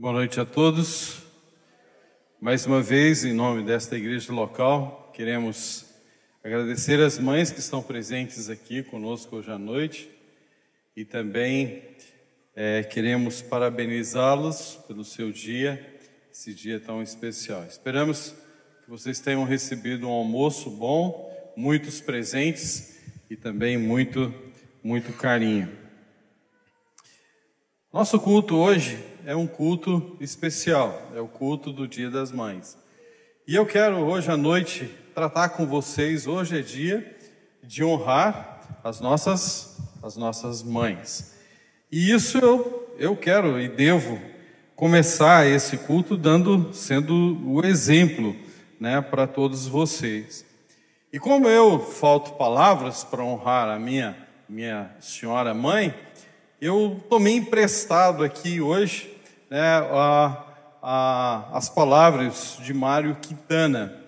Boa noite a todos. Mais uma vez, em nome desta igreja local, queremos agradecer as mães que estão presentes aqui conosco hoje à noite e também é, queremos parabenizá-los pelo seu dia, esse dia tão especial. Esperamos que vocês tenham recebido um almoço bom, muitos presentes e também muito, muito carinho. Nosso culto hoje é um culto especial, é o culto do Dia das Mães. E eu quero hoje à noite tratar com vocês, hoje é dia de honrar as nossas, as nossas mães. E isso eu, eu quero e devo começar esse culto dando, sendo o exemplo né, para todos vocês. E como eu falto palavras para honrar a minha, minha senhora mãe, eu tomei emprestado aqui hoje né, a, a, as palavras de Mário Quintana.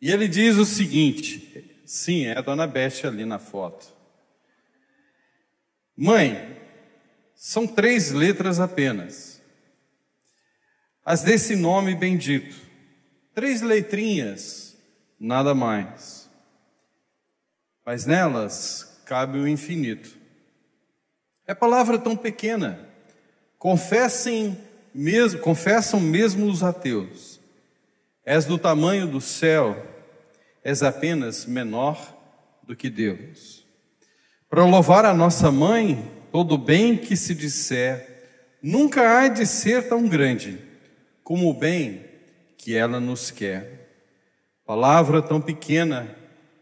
E ele diz o seguinte: sim, é a dona Beth ali na foto. Mãe, são três letras apenas. As desse nome bendito. Três letrinhas, nada mais. Mas nelas cabe o infinito. É palavra tão pequena. Confessem mesmo, confessam mesmo os ateus. És do tamanho do céu, és apenas menor do que Deus. Para louvar a nossa mãe, todo bem que se disser, nunca há de ser tão grande como o bem que ela nos quer. Palavra tão pequena,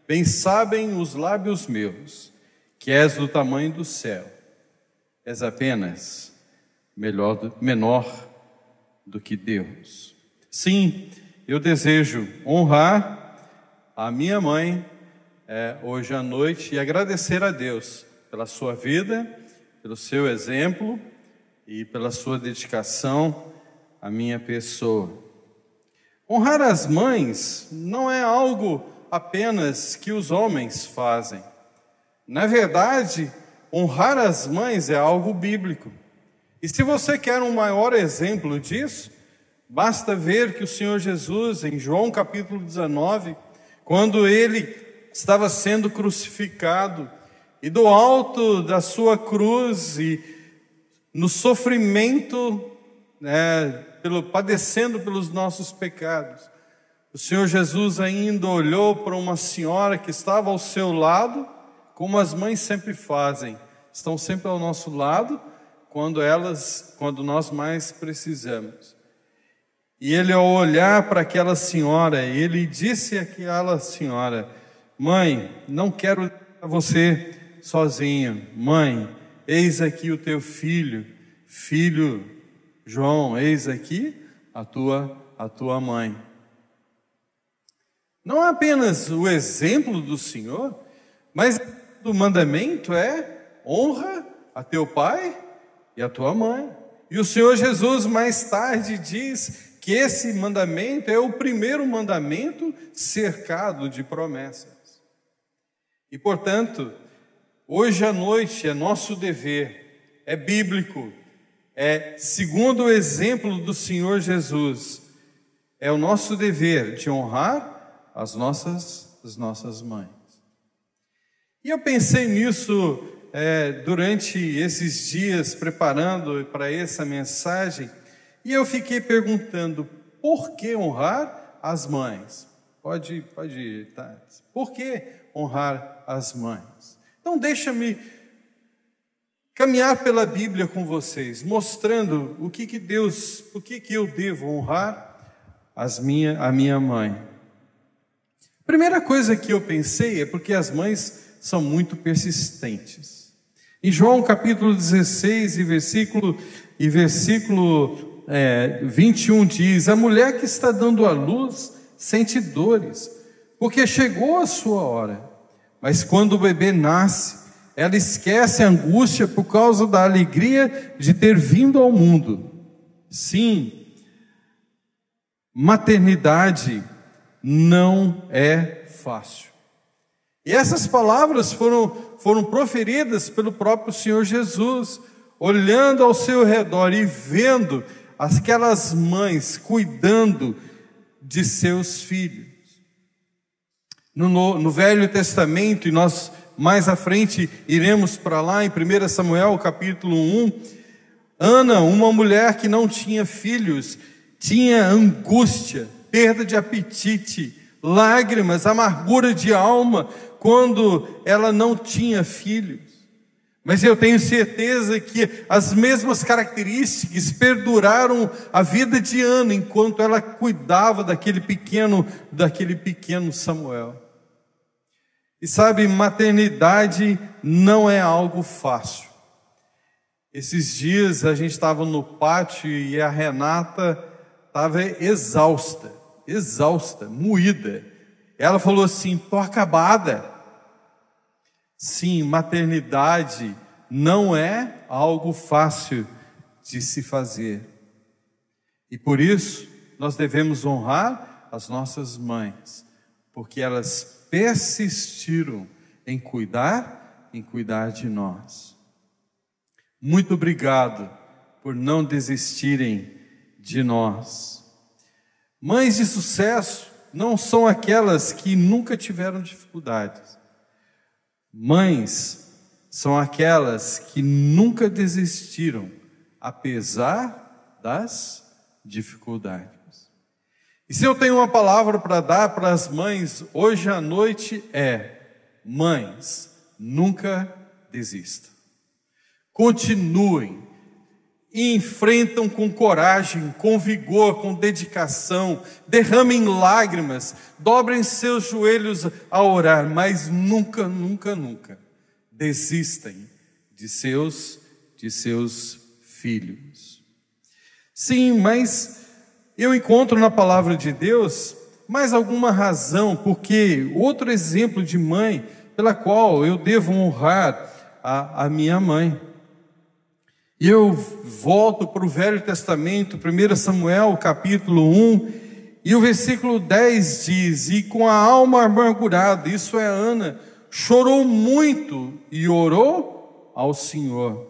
bem sabem os lábios meus, que és do tamanho do céu és apenas melhor, menor do que Deus. Sim, eu desejo honrar a minha mãe é, hoje à noite e agradecer a Deus pela sua vida, pelo seu exemplo e pela sua dedicação à minha pessoa. Honrar as mães não é algo apenas que os homens fazem. Na verdade, honrar as mães é algo bíblico. E se você quer um maior exemplo disso, basta ver que o Senhor Jesus, em João capítulo 19, quando ele estava sendo crucificado, e do alto da sua cruz e no sofrimento, né, pelo, padecendo pelos nossos pecados, o Senhor Jesus ainda olhou para uma senhora que estava ao seu lado como as mães sempre fazem, estão sempre ao nosso lado quando elas, quando nós mais precisamos. E ele ao olhar para aquela senhora, ele disse àquela senhora: "Mãe, não quero você sozinha. Mãe, eis aqui o teu filho, filho João, eis aqui a tua a tua mãe." Não é apenas o exemplo do Senhor, mas do mandamento é honra a teu pai e a tua mãe. E o Senhor Jesus mais tarde diz que esse mandamento é o primeiro mandamento cercado de promessas. E portanto, hoje à noite é nosso dever, é bíblico, é segundo o exemplo do Senhor Jesus, é o nosso dever de honrar as nossas, as nossas mães. E eu pensei nisso é, durante esses dias, preparando para essa mensagem, e eu fiquei perguntando: por que honrar as mães? Pode, pode ir, tá? Por que honrar as mães? Então, deixa-me caminhar pela Bíblia com vocês, mostrando o que, que Deus, o que, que eu devo honrar as minha, a minha mãe. Primeira coisa que eu pensei é porque as mães são muito persistentes. Em João capítulo 16 e versículo, e versículo é, 21 diz: A mulher que está dando a luz sente dores, porque chegou a sua hora. Mas quando o bebê nasce, ela esquece a angústia por causa da alegria de ter vindo ao mundo. Sim, maternidade não é fácil. E essas palavras foram, foram proferidas pelo próprio Senhor Jesus, olhando ao seu redor e vendo aquelas mães cuidando de seus filhos. No, no, no Velho Testamento, e nós mais à frente iremos para lá, em 1 Samuel capítulo 1, Ana, uma mulher que não tinha filhos, tinha angústia, perda de apetite, lágrimas, amargura de alma, quando ela não tinha filhos. Mas eu tenho certeza que as mesmas características perduraram a vida de Ana enquanto ela cuidava daquele pequeno, daquele pequeno Samuel. E sabe, maternidade não é algo fácil. Esses dias a gente estava no pátio e a Renata estava exausta, exausta, moída. Ela falou assim: estou acabada. Sim, maternidade não é algo fácil de se fazer. E por isso nós devemos honrar as nossas mães, porque elas persistiram em cuidar, em cuidar de nós. Muito obrigado por não desistirem de nós. Mães de sucesso não são aquelas que nunca tiveram dificuldades. Mães são aquelas que nunca desistiram, apesar das dificuldades. E se eu tenho uma palavra para dar para as mães hoje à noite é: mães, nunca desistam. Continuem, e enfrentam com coragem, com vigor, com dedicação, derramem lágrimas, dobrem seus joelhos a orar, mas nunca, nunca, nunca desistem de seus de seus filhos. Sim, mas eu encontro na palavra de Deus mais alguma razão, porque outro exemplo de mãe pela qual eu devo honrar a, a minha mãe. E eu volto para o Velho Testamento, 1 Samuel capítulo 1, e o versículo 10 diz: E com a alma amargurada, isso é Ana, chorou muito e orou ao Senhor.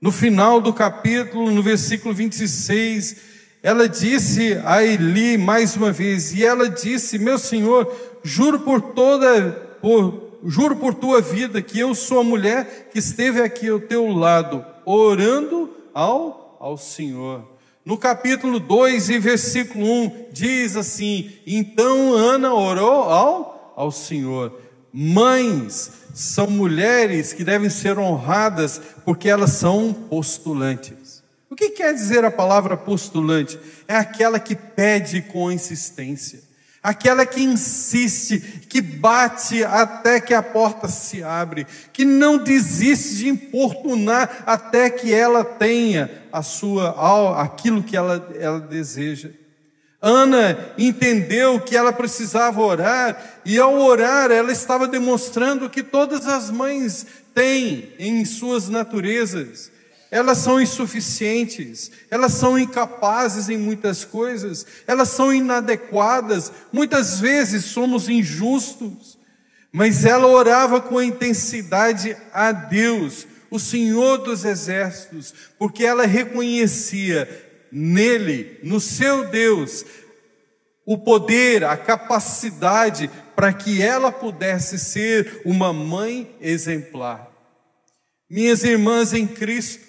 No final do capítulo, no versículo 26, ela disse a Eli mais uma vez, e ela disse: Meu senhor, juro por toda, por, juro por tua vida que eu sou a mulher que esteve aqui ao teu lado, orando ao, ao Senhor. No capítulo 2 e versículo 1 diz assim: Então Ana orou ao, ao Senhor. Mães são mulheres que devem ser honradas porque elas são postulantes. O que quer dizer a palavra postulante? É aquela que pede com insistência, aquela que insiste, que bate até que a porta se abre, que não desiste de importunar até que ela tenha a sua aquilo que ela, ela deseja. Ana entendeu que ela precisava orar, e ao orar, ela estava demonstrando que todas as mães têm em suas naturezas elas são insuficientes, elas são incapazes em muitas coisas, elas são inadequadas, muitas vezes somos injustos, mas ela orava com intensidade a Deus, o Senhor dos exércitos, porque ela reconhecia nele, no seu Deus, o poder, a capacidade para que ela pudesse ser uma mãe exemplar. Minhas irmãs em Cristo,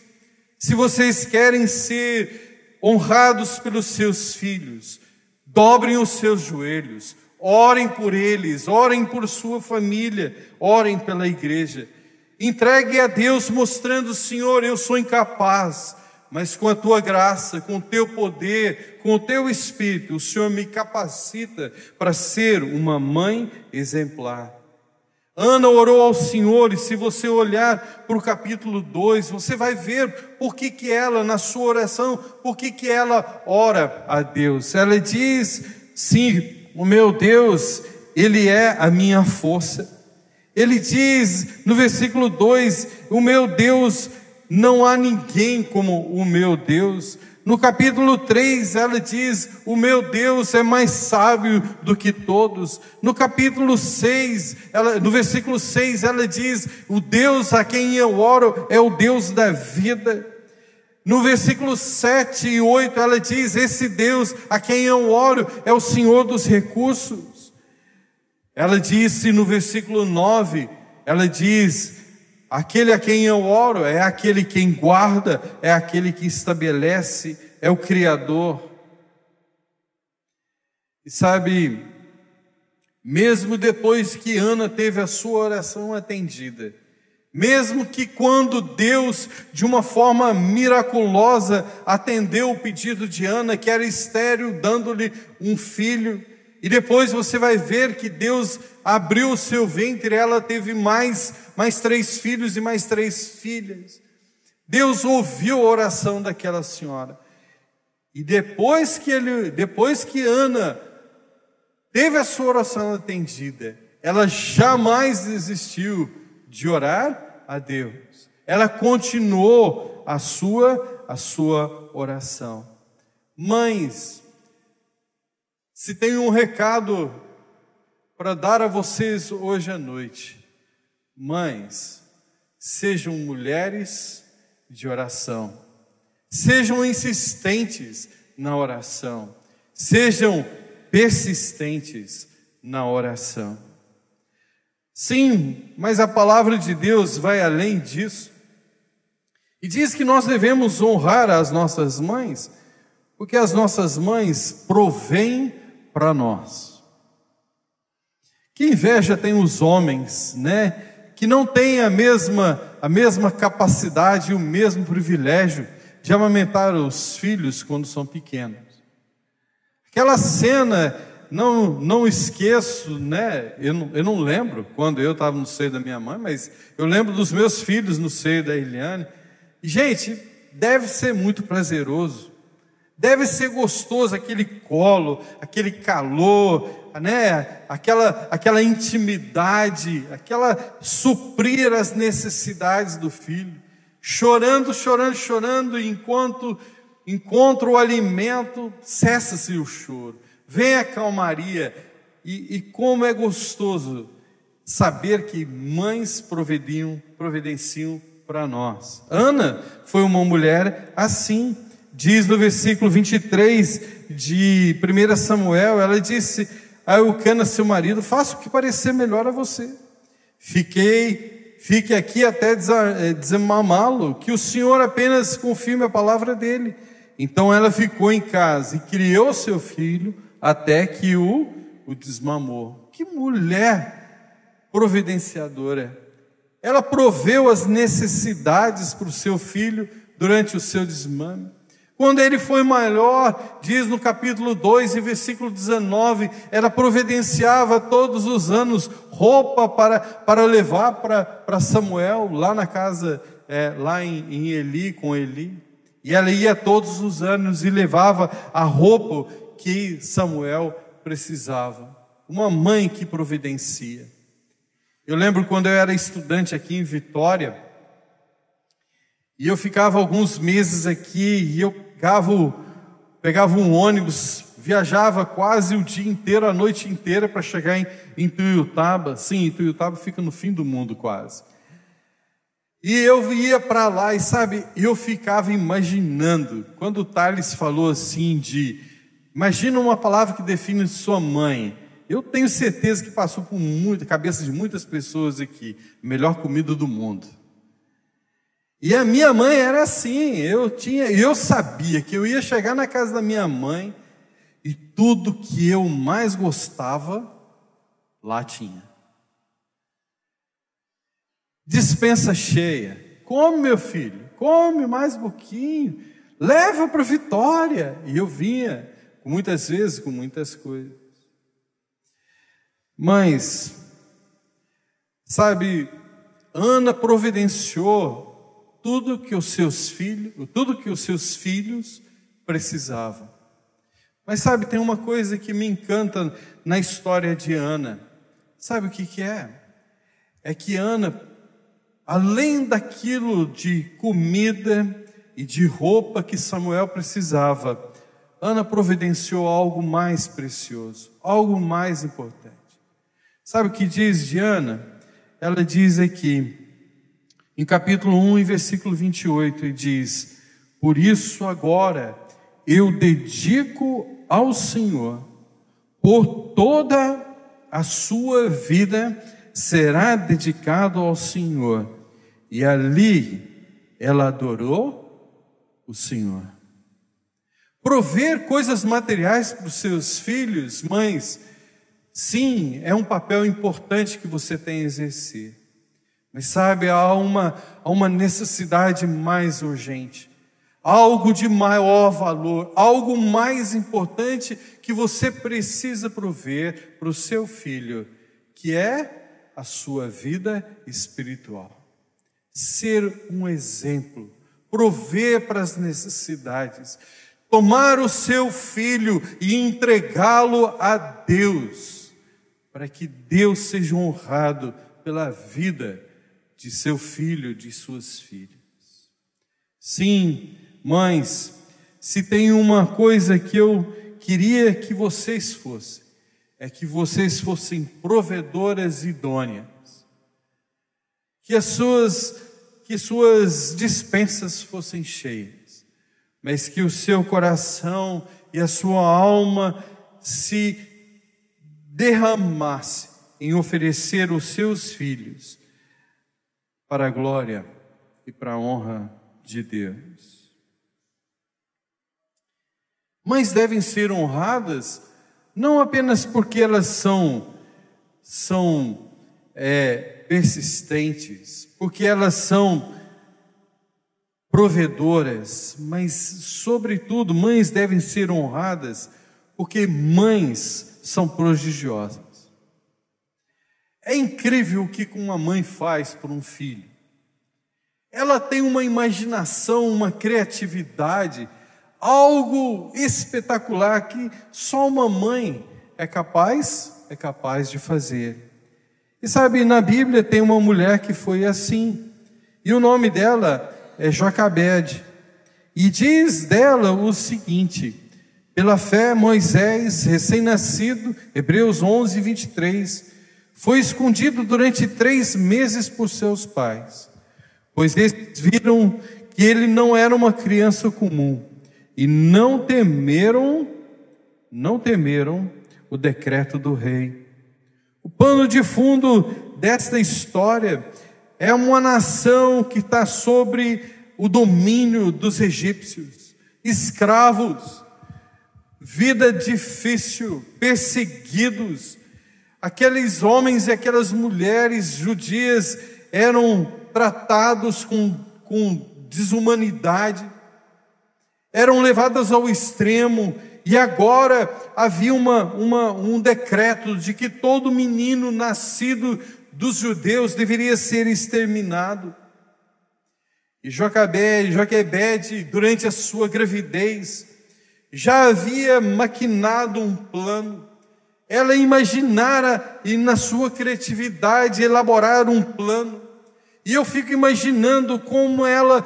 se vocês querem ser honrados pelos seus filhos, dobrem os seus joelhos, orem por eles, orem por sua família, orem pela igreja. Entregue a Deus, mostrando, Senhor, eu sou incapaz, mas com a tua graça, com o teu poder, com o teu espírito, o Senhor me capacita para ser uma mãe exemplar. Ana orou ao Senhor, e se você olhar para o capítulo 2, você vai ver por que, que ela, na sua oração, por que, que ela ora a Deus. Ela diz: sim, o meu Deus, Ele é a minha força. Ele diz no versículo 2: O meu Deus, não há ninguém como o meu Deus. No capítulo 3, ela diz: O meu Deus é mais sábio do que todos. No capítulo 6, ela, no versículo 6, ela diz: O Deus a quem eu oro é o Deus da vida. No versículo 7 e 8, ela diz: Esse Deus a quem eu oro é o Senhor dos recursos. Ela disse no versículo 9: Ela diz: Aquele a quem eu oro é aquele quem guarda, é aquele que estabelece, é o Criador. E sabe, mesmo depois que Ana teve a sua oração atendida, mesmo que quando Deus, de uma forma miraculosa, atendeu o pedido de Ana, que era estéril, dando-lhe um filho, e depois você vai ver que Deus abriu o seu ventre, ela teve mais, mais três filhos e mais três filhas. Deus ouviu a oração daquela senhora. E depois que ele, depois que Ana teve a sua oração atendida, ela jamais desistiu de orar a Deus. Ela continuou a sua a sua oração. Mães, se tem um recado para dar a vocês hoje à noite, mães, sejam mulheres de oração. Sejam insistentes na oração. Sejam persistentes na oração. Sim, mas a palavra de Deus vai além disso. E diz que nós devemos honrar as nossas mães, porque as nossas mães provêm para nós. Que inveja tem os homens, né? Que não têm a mesma, a mesma capacidade e o mesmo privilégio de amamentar os filhos quando são pequenos. Aquela cena não, não esqueço, né? Eu não, eu não lembro quando eu estava no seio da minha mãe, mas eu lembro dos meus filhos no seio da Eliane. Gente, deve ser muito prazeroso, deve ser gostoso aquele colo, aquele calor, né? Aquela, aquela intimidade, aquela suprir as necessidades do filho, chorando, chorando, chorando, enquanto encontra o alimento, cessa-se o choro vem a calmaria. E, e como é gostoso saber que mães provediam, providenciam para nós. Ana foi uma mulher assim. Diz no versículo 23 de 1 Samuel, ela disse a Eucana, seu marido, faça o que parecer melhor a você. Fiquei, fique aqui até eh, desmamá-lo, que o Senhor apenas confirme a palavra dele. Então ela ficou em casa e criou seu filho, até que o, o desmamou. Que mulher providenciadora! Ela proveu as necessidades para o seu filho durante o seu desmame. Quando ele foi maior, diz no capítulo 2 e versículo 19, ela providenciava todos os anos roupa para, para levar para, para Samuel, lá na casa, é, lá em, em Eli, com Eli. E ela ia todos os anos e levava a roupa que Samuel precisava. Uma mãe que providencia. Eu lembro quando eu era estudante aqui em Vitória, e eu ficava alguns meses aqui, e eu pegava, pegava um ônibus, viajava quase o dia inteiro, a noite inteira, para chegar em, em Tuiutaba. Sim, Tuiutaba fica no fim do mundo quase. E eu ia para lá, e sabe, eu ficava imaginando, quando o Thales falou assim de Imagina uma palavra que define sua mãe. Eu tenho certeza que passou por muita cabeça de muitas pessoas aqui. Melhor comida do mundo. E a minha mãe era assim. Eu tinha, eu sabia que eu ia chegar na casa da minha mãe e tudo que eu mais gostava lá tinha. Dispensa cheia. Come, meu filho. Come mais um pouquinho. Leva para Vitória. E eu vinha muitas vezes com muitas coisas. Mas, sabe, Ana providenciou tudo que os seus filhos, tudo que os seus filhos precisavam. Mas sabe, tem uma coisa que me encanta na história de Ana. Sabe o que, que é? É que Ana, além daquilo de comida e de roupa que Samuel precisava, Ana providenciou algo mais precioso, algo mais importante. Sabe o que diz de Ana? Ela diz aqui, em capítulo 1, em versículo 28, e diz: Por isso agora eu dedico ao Senhor, por toda a sua vida será dedicado ao Senhor. E ali ela adorou o Senhor. Prover coisas materiais para os seus filhos, mães, sim, é um papel importante que você tem a exercer. Mas sabe, há uma, há uma necessidade mais urgente, algo de maior valor, algo mais importante que você precisa prover para o seu filho, que é a sua vida espiritual. Ser um exemplo, prover para as necessidades, tomar o seu filho e entregá-lo a Deus, para que Deus seja honrado pela vida de seu filho, de suas filhas. Sim, mães, se tem uma coisa que eu queria que vocês fossem, é que vocês fossem provedoras idôneas, que as suas que suas dispensas fossem cheias mas que o seu coração e a sua alma se derramasse em oferecer os seus filhos para a glória e para a honra de Deus. Mães devem ser honradas não apenas porque elas são são é, persistentes, porque elas são provedoras, mas, sobretudo, mães devem ser honradas, porque mães são prodigiosas. É incrível o que uma mãe faz por um filho. Ela tem uma imaginação, uma criatividade, algo espetacular que só uma mãe é capaz, é capaz de fazer. E sabe, na Bíblia tem uma mulher que foi assim. E o nome dela é Jocabede. E diz dela o seguinte: pela fé, Moisés, recém-nascido, Hebreus 11, 23, foi escondido durante três meses por seus pais, pois eles viram que ele não era uma criança comum e não temeram, não temeram o decreto do rei. O pano de fundo desta história é uma nação que está sobre o domínio dos egípcios, escravos, vida difícil, perseguidos. Aqueles homens e aquelas mulheres judias eram tratados com, com desumanidade, eram levadas ao extremo, e agora havia uma, uma, um decreto de que todo menino nascido dos judeus deveria ser exterminado. E Joquebede, Joquebede, durante a sua gravidez, já havia maquinado um plano. Ela imaginara e na sua criatividade elaborar um plano. E eu fico imaginando como ela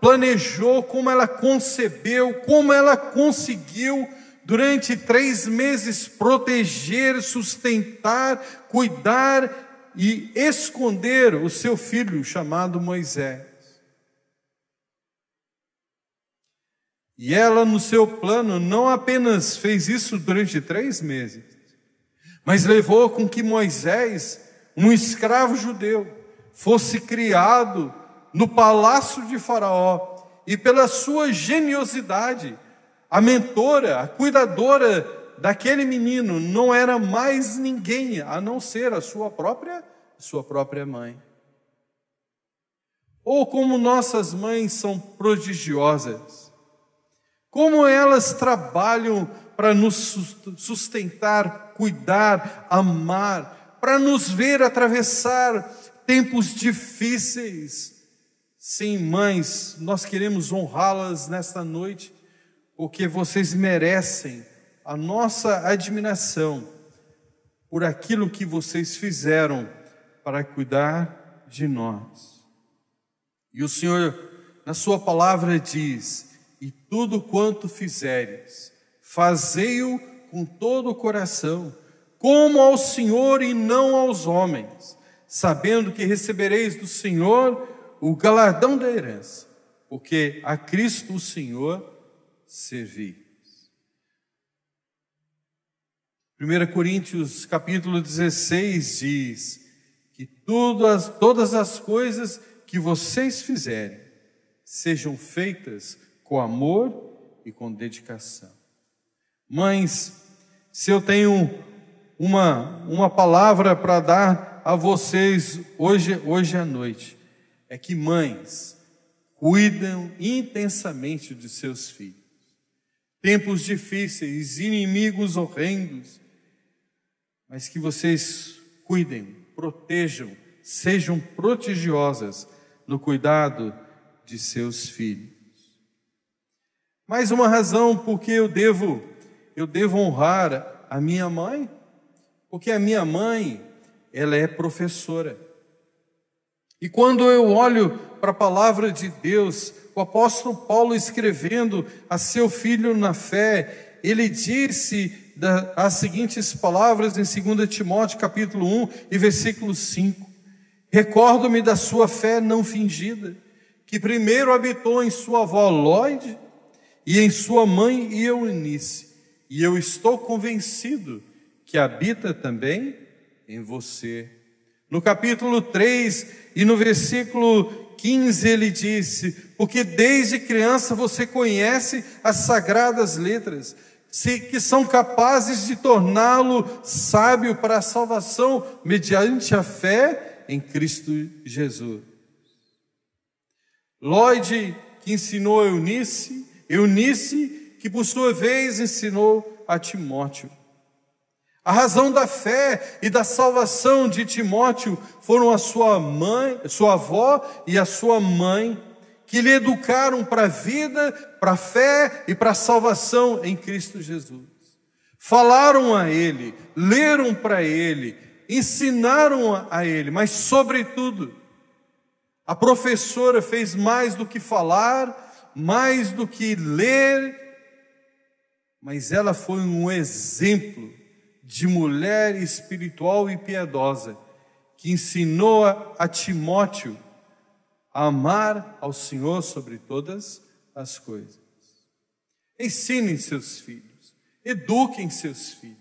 planejou, como ela concebeu, como ela conseguiu durante três meses proteger, sustentar, cuidar e esconder o seu filho chamado Moisés. E ela, no seu plano, não apenas fez isso durante três meses, mas levou com que Moisés, um escravo judeu, fosse criado no palácio de Faraó e, pela sua geniosidade, a mentora, a cuidadora daquele menino não era mais ninguém a não ser a sua própria, sua própria mãe. Ou como nossas mães são prodigiosas, como elas trabalham para nos sustentar, cuidar, amar, para nos ver atravessar tempos difíceis. Sim, mães, nós queremos honrá-las nesta noite, porque vocês merecem a nossa admiração por aquilo que vocês fizeram para cuidar de nós. E o Senhor, na Sua palavra, diz: E tudo quanto fizeres, fazei-o com todo o coração, como ao Senhor e não aos homens, sabendo que recebereis do Senhor o galardão da herança, porque a Cristo o Senhor servi. 1 Coríntios capítulo 16 diz que todas, todas as coisas que vocês fizerem sejam feitas com amor e com dedicação. Mães, se eu tenho uma, uma palavra para dar a vocês hoje, hoje à noite, é que mães cuidam intensamente de seus filhos. Tempos difíceis, inimigos horrendos, mas que vocês cuidem, protejam, sejam prodigiosas no cuidado de seus filhos. Mais uma razão porque eu devo eu devo honrar a minha mãe, porque a minha mãe, ela é professora. E quando eu olho para a palavra de Deus, o apóstolo Paulo escrevendo a seu filho na fé, ele disse as seguintes palavras em 2 Timóteo capítulo 1 e versículo 5. Recordo-me da sua fé não fingida, que primeiro habitou em sua avó Lloyd e em sua mãe Eunice, e eu estou convencido que habita também em você. No capítulo 3 e no versículo 15 ele disse: Porque desde criança você conhece as sagradas letras, que são capazes de torná-lo sábio para a salvação mediante a fé em Cristo Jesus. Lloyd, que ensinou Eunice, Eunice, que por sua vez ensinou a Timóteo. A razão da fé e da salvação de Timóteo foram a sua mãe, sua avó e a sua mãe, que lhe educaram para a vida, para a fé e para a salvação em Cristo Jesus. Falaram a ele, leram para ele, ensinaram a ele, mas sobretudo, a professora fez mais do que falar, mais do que ler, mas ela foi um exemplo de mulher espiritual e piedosa, que ensinou a Timóteo a amar ao Senhor sobre todas as coisas. Ensinem seus filhos, eduquem seus filhos,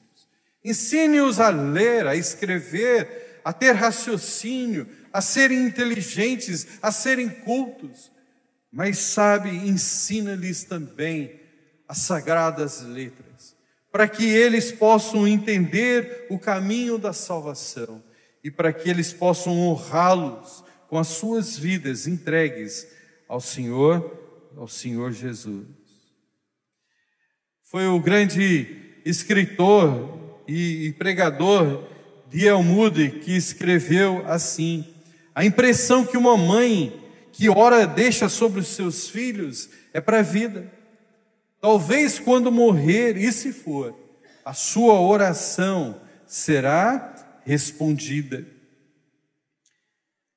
ensine-os a ler, a escrever, a ter raciocínio, a serem inteligentes, a serem cultos, mas sabe, ensina-lhes também as sagradas letras, para que eles possam entender o caminho da salvação e para que eles possam honrá-los com as suas vidas entregues ao Senhor, ao Senhor Jesus. Foi o grande escritor e pregador D.L. Moody que escreveu assim: a impressão que uma mãe que ora deixa sobre os seus filhos é para a vida. Talvez quando morrer, e se for, a sua oração será respondida.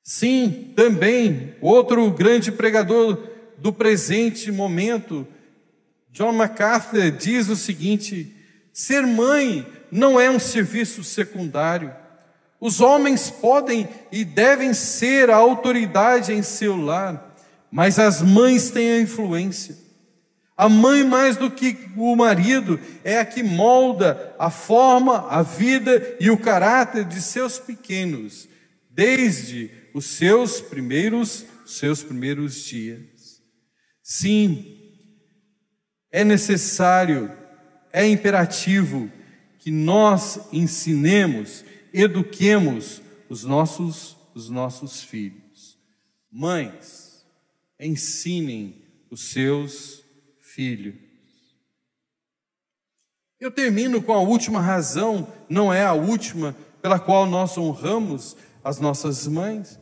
Sim, também, outro grande pregador do presente momento, John MacArthur, diz o seguinte: ser mãe não é um serviço secundário os homens podem e devem ser a autoridade em seu lar, mas as mães têm a influência. A mãe, mais do que o marido, é a que molda a forma, a vida e o caráter de seus pequenos, desde os seus primeiros, seus primeiros dias. Sim, é necessário, é imperativo que nós ensinemos eduquemos os nossos, os nossos filhos. Mães, ensinem os seus filhos. Eu termino com a última razão, não é a última pela qual nós honramos as nossas mães,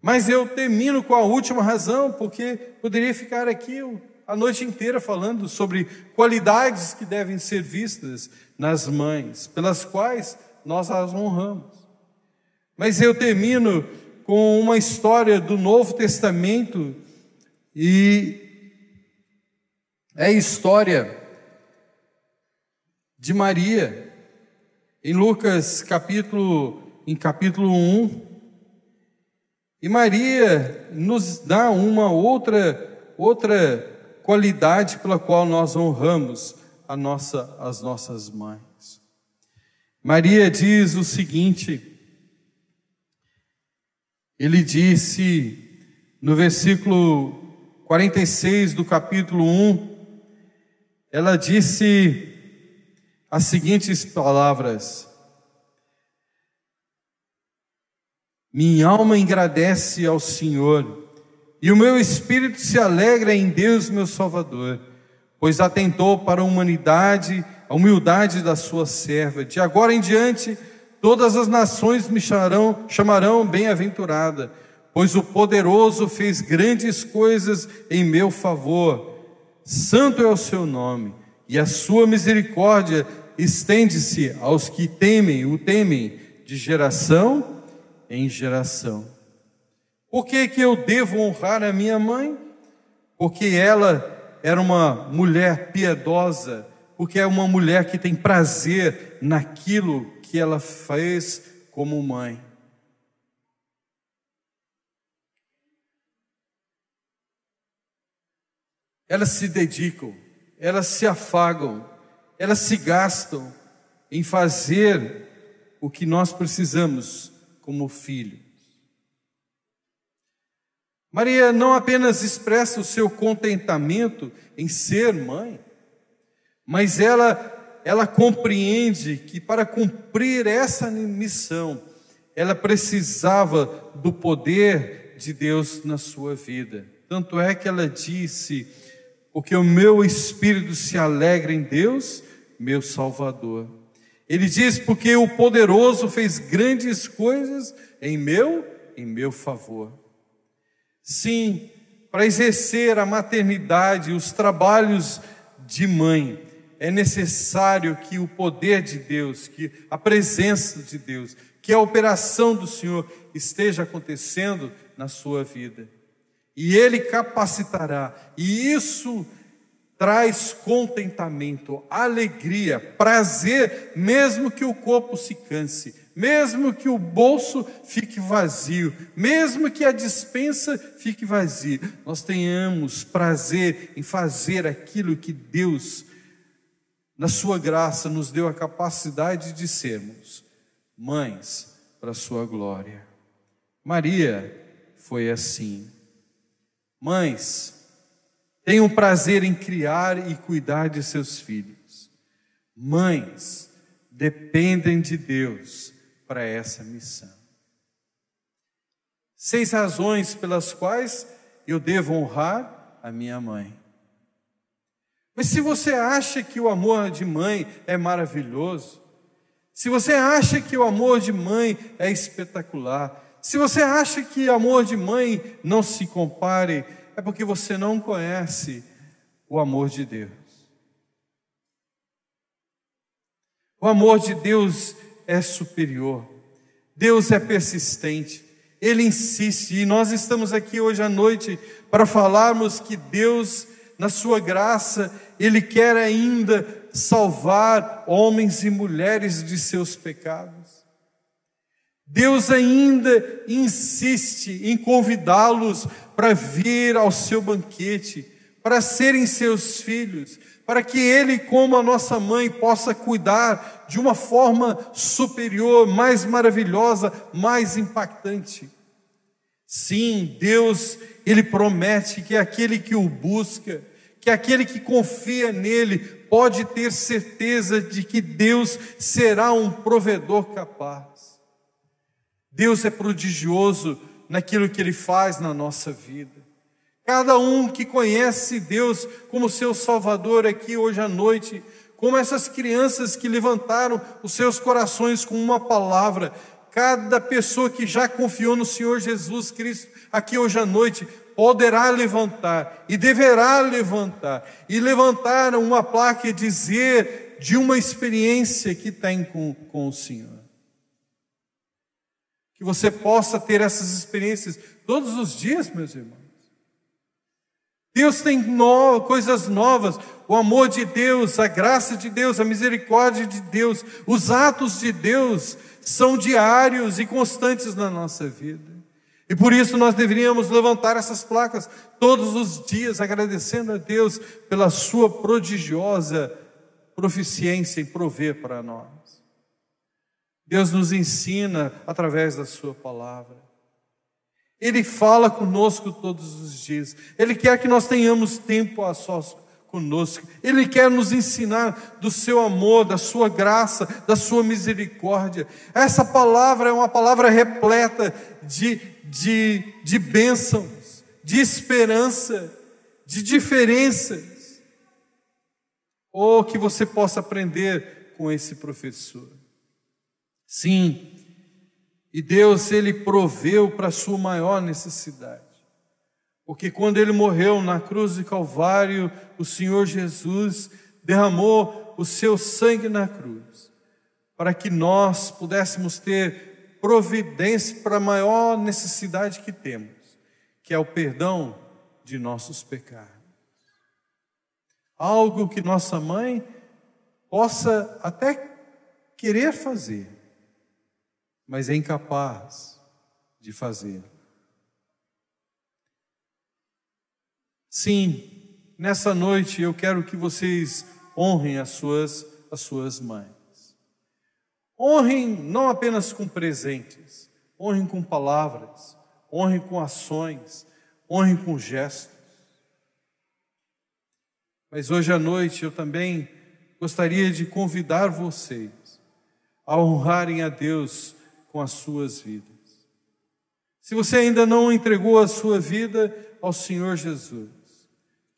mas eu termino com a última razão, porque poderia ficar aqui a noite inteira falando sobre qualidades que devem ser vistas nas mães, pelas quais nós as honramos. Mas eu termino com uma história do Novo Testamento e é a história de Maria em Lucas capítulo em capítulo 1. E Maria nos dá uma outra outra qualidade pela qual nós honramos a nossa, as nossas mães. Maria diz o seguinte: ele disse no versículo 46 do capítulo 1, ela disse as seguintes palavras: Minha alma engrandece ao Senhor, e o meu espírito se alegra em Deus, meu Salvador, pois atentou para a humanidade, a humildade da sua serva. De agora em diante, todas as nações me chamarão, chamarão bem-aventurada, pois o poderoso fez grandes coisas em meu favor. Santo é o seu nome, e a sua misericórdia estende-se aos que temem, o temem de geração em geração. Por que, que eu devo honrar a minha mãe? Porque ela era uma mulher piedosa, porque é uma mulher que tem prazer naquilo que ela fez como mãe. Elas se dedicam, elas se afagam, elas se gastam em fazer o que nós precisamos como filhos. Maria não apenas expressa o seu contentamento em ser mãe, mas ela ela compreende que para cumprir essa missão, ela precisava do poder de Deus na sua vida. Tanto é que ela disse: Porque o meu espírito se alegra em Deus, meu Salvador. Ele diz: Porque o poderoso fez grandes coisas em meu, em meu favor. Sim, para exercer a maternidade, os trabalhos de mãe, é necessário que o poder de Deus, que a presença de Deus, que a operação do Senhor esteja acontecendo na sua vida. E Ele capacitará, e isso traz contentamento, alegria, prazer, mesmo que o corpo se canse, mesmo que o bolso fique vazio, mesmo que a dispensa fique vazia, nós tenhamos prazer em fazer aquilo que Deus, na Sua graça, nos deu a capacidade de sermos mães para a Sua glória. Maria foi assim. Mães, Tenham prazer em criar e cuidar de seus filhos. Mães, dependem de Deus para essa missão. Seis razões pelas quais eu devo honrar a minha mãe. Mas se você acha que o amor de mãe é maravilhoso, se você acha que o amor de mãe é espetacular, se você acha que amor de mãe não se compare é porque você não conhece o amor de Deus. O amor de Deus é superior, Deus é persistente, Ele insiste, e nós estamos aqui hoje à noite para falarmos que Deus, na Sua graça, Ele quer ainda salvar homens e mulheres de seus pecados. Deus ainda insiste em convidá-los para vir ao seu banquete, para serem seus filhos, para que Ele, como a nossa mãe, possa cuidar de uma forma superior, mais maravilhosa, mais impactante. Sim, Deus, Ele promete que aquele que o busca, que aquele que confia nele, pode ter certeza de que Deus será um provedor capaz. Deus é prodigioso naquilo que Ele faz na nossa vida. Cada um que conhece Deus como seu Salvador aqui hoje à noite, como essas crianças que levantaram os seus corações com uma palavra, cada pessoa que já confiou no Senhor Jesus Cristo aqui hoje à noite, poderá levantar e deverá levantar, e levantar uma placa e dizer de uma experiência que tem com, com o Senhor que você possa ter essas experiências todos os dias, meus irmãos. Deus tem no, coisas novas, o amor de Deus, a graça de Deus, a misericórdia de Deus, os atos de Deus são diários e constantes na nossa vida. E por isso nós deveríamos levantar essas placas todos os dias, agradecendo a Deus pela sua prodigiosa proficiência em prover para nós. Deus nos ensina através da Sua palavra. Ele fala conosco todos os dias. Ele quer que nós tenhamos tempo a sós conosco. Ele quer nos ensinar do seu amor, da sua graça, da sua misericórdia. Essa palavra é uma palavra repleta de, de, de bênçãos, de esperança, de diferenças. Ou oh, que você possa aprender com esse professor. Sim, e Deus ele proveu para a sua maior necessidade. Porque quando ele morreu na cruz de Calvário, o Senhor Jesus derramou o seu sangue na cruz, para que nós pudéssemos ter providência para a maior necessidade que temos, que é o perdão de nossos pecados. Algo que nossa mãe possa até querer fazer, mas é incapaz de fazer. Sim, nessa noite eu quero que vocês honrem as suas, as suas mães. Honrem não apenas com presentes, honrem com palavras, honrem com ações, honrem com gestos. Mas hoje à noite eu também gostaria de convidar vocês a honrarem a Deus com as suas vidas. Se você ainda não entregou a sua vida ao Senhor Jesus,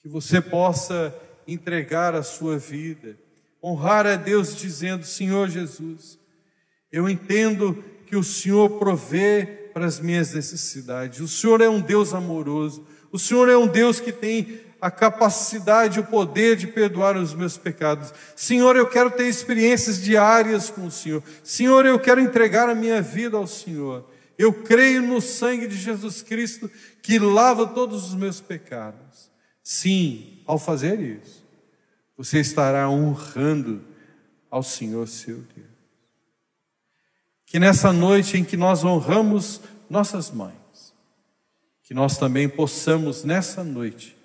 que você possa entregar a sua vida, honrar a Deus dizendo: Senhor Jesus, eu entendo que o Senhor provê para as minhas necessidades. O Senhor é um Deus amoroso. O Senhor é um Deus que tem a capacidade, o poder de perdoar os meus pecados. Senhor, eu quero ter experiências diárias com o Senhor. Senhor, eu quero entregar a minha vida ao Senhor. Eu creio no sangue de Jesus Cristo que lava todos os meus pecados. Sim, ao fazer isso, você estará honrando ao Senhor seu Deus. Que nessa noite em que nós honramos nossas mães, que nós também possamos nessa noite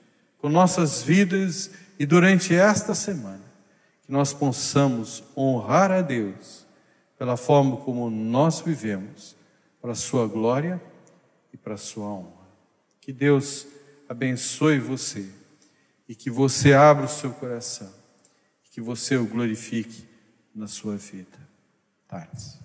com nossas vidas e durante esta semana, que nós possamos honrar a Deus pela forma como nós vivemos, para a Sua glória e para a Sua honra. Que Deus abençoe você e que você abra o seu coração, que você o glorifique na sua vida. Tardes.